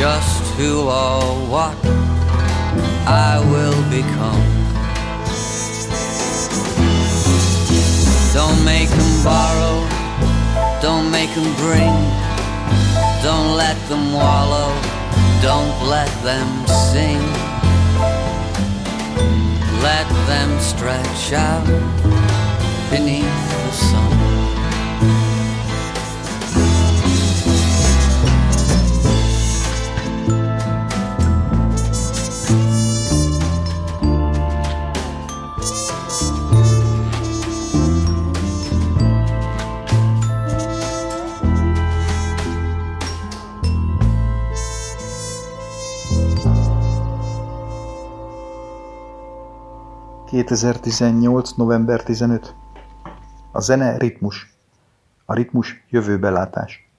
Just who or what I will become. Don't make them borrow, don't make them bring, don't let them wallow, don't let them sing. Let them stretch out beneath the sun. ...2018. november 15. A zene ritmus. A ritmus jövőbelátás.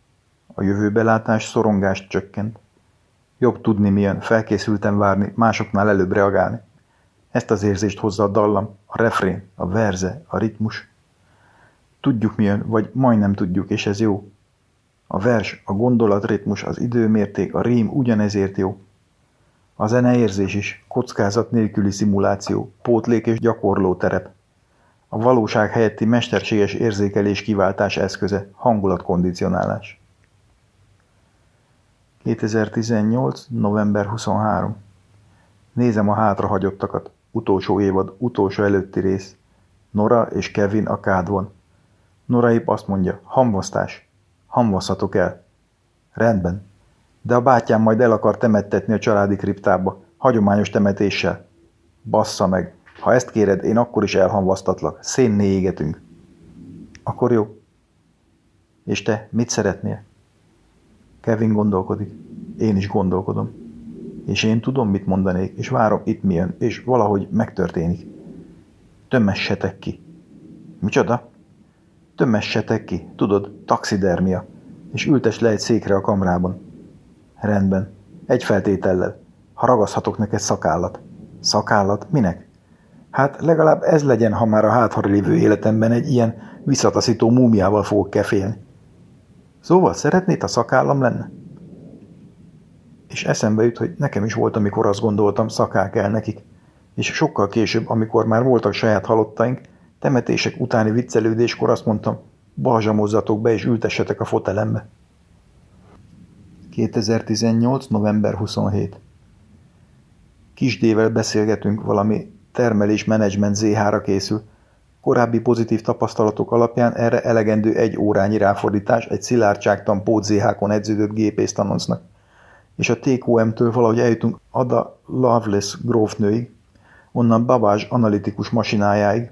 A jövőbelátás szorongást csökkent. Jobb tudni milyen, felkészülten várni, másoknál előbb reagálni. Ezt az érzést hozza a dallam, a refrén, a verze, a ritmus. Tudjuk milyen, vagy majdnem tudjuk, és ez jó. A vers, a gondolatritmus, az időmérték, a rím ugyanezért jó. A zene érzés is, kockázat nélküli szimuláció, pótlék és gyakorló terep. A valóság helyetti mesterséges érzékelés kiváltás eszköze, hangulatkondicionálás. 2018. november 23. Nézem a hátrahagyottakat. Utolsó évad, utolsó előtti rész. Nora és Kevin a kádban. Nora épp azt mondja, hamvasztás. Hamvaszhatok el. Rendben. De a bátyám majd el akar temettetni a családi kriptába, hagyományos temetéssel. Bassza meg, Ha ezt kéred, én akkor is elhamvasztatlak. Szénné égetünk. Akkor jó. És te mit szeretnél? Kevin gondolkodik. Én is gondolkodom. És én tudom, mit mondanék, és várom, itt mi jön, és valahogy megtörténik. Tömessetek ki. Micsoda? Tömessetek ki, tudod, taxidermia, és ültes le egy székre a kamrában. Rendben. Egy feltétellel. Ha ragaszhatok neked szakállat. Szakállat? Minek? Hát legalább ez legyen, ha már a hátra lévő életemben egy ilyen visszataszító múmiával fogok kefélni. Szóval szeretnéd, ha szakállam lenne? És eszembe jut, hogy nekem is volt, amikor azt gondoltam, szakál kell nekik. És sokkal később, amikor már voltak saját halottaink, temetések utáni viccelődéskor azt mondtam, balzsamozzatok be és ültessetek a fotelembe. 2018. november 27. Kisdével beszélgetünk, valami termelés-menedzsment ZH-ra készül. Korábbi pozitív tapasztalatok alapján erre elegendő egy órányi ráfordítás egy szilárdságtan pót ZH-kon edződött gépésztanoncnak. És a TQM-től valahogy eljutunk Ada Loveless grófnőig, onnan Babás analitikus masinájáig,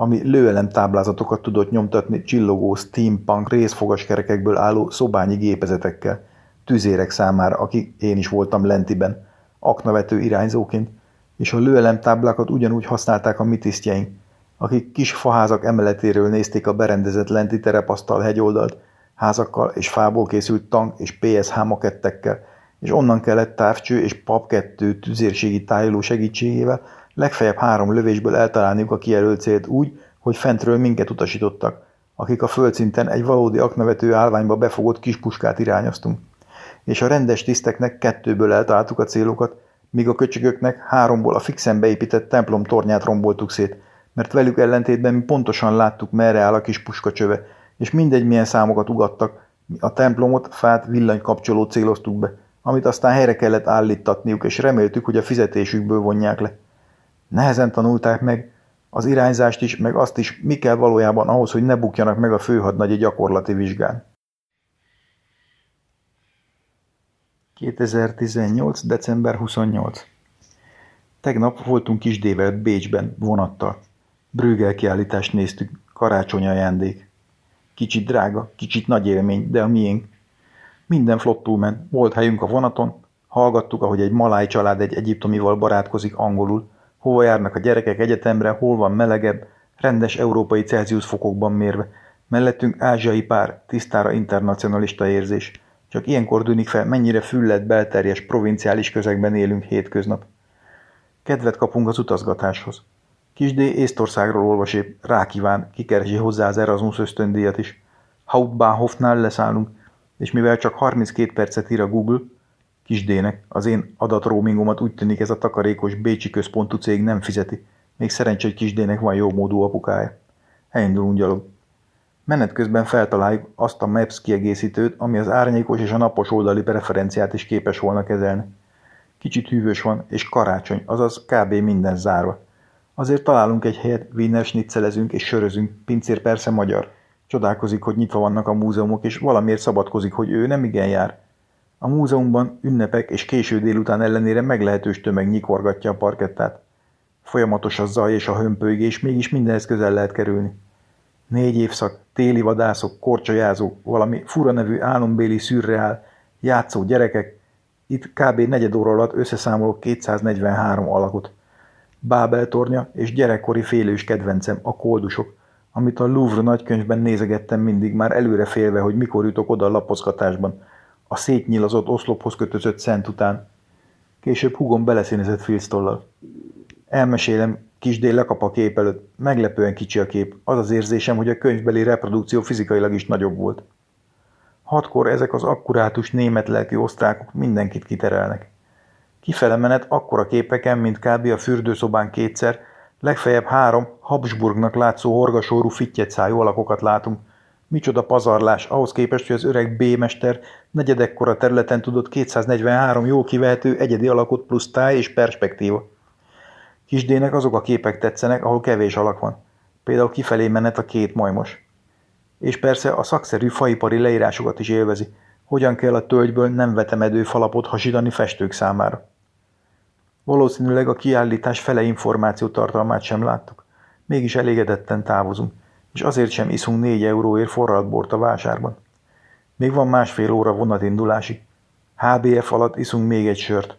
ami lőelem táblázatokat tudott nyomtatni csillogó steampunk részfogaskerekekből álló szobányi gépezetekkel, tüzérek számára, akik én is voltam lentiben, aknavető irányzóként, és a lőelem táblákat ugyanúgy használták a mi tisztjeink, akik kis faházak emeletéről nézték a berendezett lenti terepasztal hegyoldalt, házakkal és fából készült tank és PSH makettekkel, és onnan kellett távcső és pap kettő tüzérségi tájoló segítségével legfeljebb három lövésből eltalálniuk a kijelölt célt úgy, hogy fentről minket utasítottak, akik a földszinten egy valódi aknavető állványba befogott kispuskát irányoztunk. És a rendes tiszteknek kettőből eltaláltuk a célokat, míg a köcsögöknek háromból a fixen beépített templom tornyát romboltuk szét, mert velük ellentétben mi pontosan láttuk, merre áll a kis puskacsöve, és mindegy milyen számokat ugattak, mi a templomot, fát, villanykapcsolót céloztuk be, amit aztán helyre kellett állítatniuk, és reméltük, hogy a fizetésükből vonják le. Nehezen tanulták meg az irányzást is, meg azt is, mi kell valójában ahhoz, hogy ne bukjanak meg a főhadnagyi gyakorlati vizsgán. 2018. december 28. Tegnap voltunk Kisdével Bécsben vonattal. Brüggel kiállítást néztük, karácsony ajándék. Kicsit drága, kicsit nagy élmény, de a miénk. Minden flottul ment, volt helyünk a vonaton, hallgattuk, ahogy egy maláj család egy egyiptomival barátkozik angolul, hova járnak a gyerekek egyetemre, hol van melegebb, rendes európai Celsius fokokban mérve, mellettünk ázsiai pár, tisztára internacionalista érzés. Csak ilyenkor tűnik fel, mennyire füllett, belterjes, provinciális közegben élünk hétköznap. Kedvet kapunk az utazgatáshoz. Kisdé Észtországról olvas épp, rákíván, kikeresi hozzá az Erasmus ösztöndíjat is. Hauptbahnhofnál leszállunk, és mivel csak 32 percet ír a Google, Kisdének, az én adatroamingomat úgy tűnik ez a takarékos bécsi központú cég nem fizeti. Még szerencsé, hogy Kisdének van jó módú apukája. Elindulunk gyalog. Menet közben feltaláljuk azt a Maps kiegészítőt, ami az árnyékos és a napos oldali preferenciát is képes volna kezelni. Kicsit hűvös van, és karácsony, azaz kb. minden zárva. Azért találunk egy helyet, Wiener schnitzelezünk és sörözünk, pincér persze magyar. Csodálkozik, hogy nyitva vannak a múzeumok, és valamiért szabadkozik, hogy ő nem igen jár. A múzeumban ünnepek és késő délután ellenére meglehetős tömeg nyikorgatja a parkettát. Folyamatos a zaj és a hömpölygés, mégis mindenhez közel lehet kerülni. Négy évszak, téli vadászok, korcsolyázók, valami fura nevű álombéli szürreál, játszó gyerekek, itt kb. negyed óra alatt összeszámolok 243 alakot. Bábel tornya és gyerekkori félős kedvencem, a koldusok, amit a Louvre nagykönyvben nézegettem mindig, már előre félve, hogy mikor jutok oda a lapozgatásban, a szétnyilazott oszlophoz kötözött szent után. Később hugom beleszínezett filctollal. Elmesélem, kisdél lekap a kép előtt. Meglepően kicsi a kép. Az az érzésem, hogy a könyvbeli reprodukció fizikailag is nagyobb volt. Hatkor ezek az akkurátus német lelki osztrákok mindenkit kiterelnek. Kifele menet akkora képeken, mint kb. a fürdőszobán kétszer, legfeljebb három Habsburgnak látszó horgasórú fittyetszájú alakokat látunk. Micsoda pazarlás, ahhoz képest, hogy az öreg B-mester negyedekkora területen tudott 243 jól kivehető egyedi alakot plusz táj és perspektíva. Kisdének azok a képek tetszenek, ahol kevés alak van. Például kifelé menet a két majmos. És persze a szakszerű faipari leírásokat is élvezi. Hogyan kell a tölgyből nem vetemedő falapot hasítani festők számára. Valószínűleg a kiállítás fele információ tartalmát sem láttuk. Mégis elégedetten távozunk, és azért sem iszunk négy euróért forralt bort a vásárban. Még van másfél óra vonatindulásig. HBF alatt iszunk még egy sört.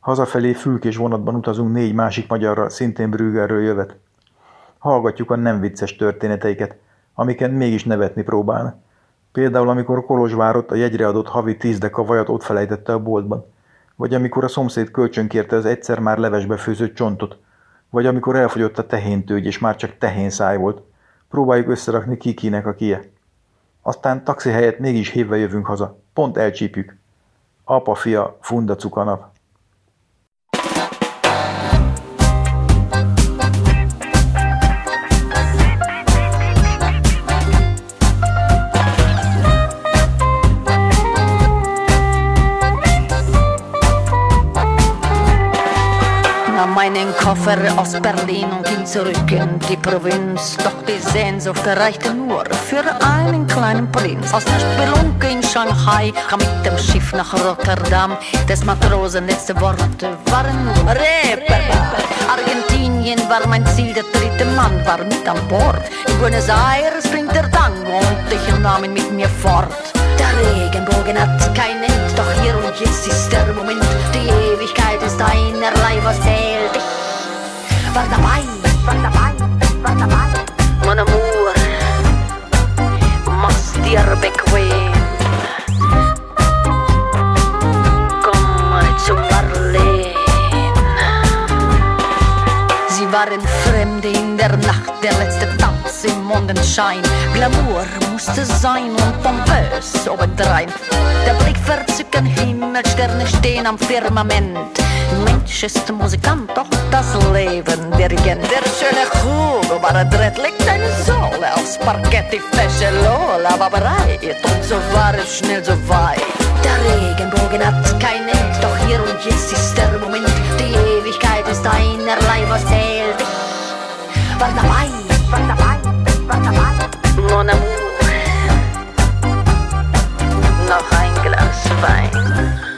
Hazafelé fülkés vonatban utazunk négy másik magyarral, szintén Brüggerről jövet. Hallgatjuk a nem vicces történeteiket, amiket mégis nevetni próbálna. Például, amikor Kolozsvárot a jegyre adott havi tíz deka vajat ott felejtette a boltban. Vagy amikor a szomszéd kölcsönkérte az egyszer már levesbe főzött csontot. Vagy amikor elfogyott a tehéntőgy, és már csak tehén száj volt. Próbáljuk összerakni kikinek a kie. Aztán taxi helyett mégis hévve jövünk haza. Pont elcsípjük. Apa, fia, funda nahm Koffer aus Berlin und ging zurück in die Provinz. Doch die Sehnsucht reichte nur für einen kleinen Prinz. Aus der Spelunke in Shanghai kam mit dem Schiff nach Rotterdam. Des Matrosen letzte Worte waren Reeperbahn. Argentinien war mein Ziel, der dritte Mann war mit an Bord. In Buenos Aires bringt der Tango und ich nahm ihn mit mir fort. Der Regenbogen hat kein End, doch hier und jetzt ist der Moment. Die Ewigkeit ist einerlei, was zählt. Ich war dabei, war dabei, war dabei. Mon amour, mach's dir bequem. Komm zu Marleen. Sie waren Fremde in der Nacht, der letzte Tanz im Mondenschein. Glamour musste sein und pompös obendrein. Der Blick verzücken, Himmelsterne stehen am Firmament. Mensch ist Musikant, doch das Leben Dirigent. Der schöne Hugo Baradret legt eine Sohle aufs Parkett, die fesche Lola war bereit und so war es schnell so weit. Der Regenbogen hat kein End, doch hier und jetzt ist der Moment. Die Ewigkeit ist einerlei, was zählt. War dabei, Mon amour, noch ein Glas Wein.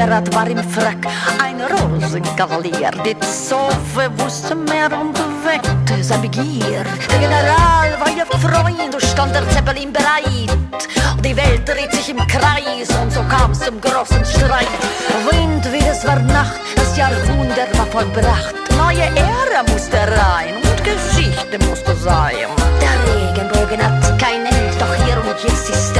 nummerat war im Frack ein Rosenkavalier. Die Zofe wusste mehr und weckte seine Begier. Der General war ihr Freund, stand der Zeppelin bereit. Die Welt dreht sich im Kreis und so kam es zum großen Streit. Wind, wie es war Nacht, das Jahrhundert war vollbracht. Neue Ära musste rein und Geschichte musste sein. Der Regenbogen hat kein End, doch hier und jetzt ist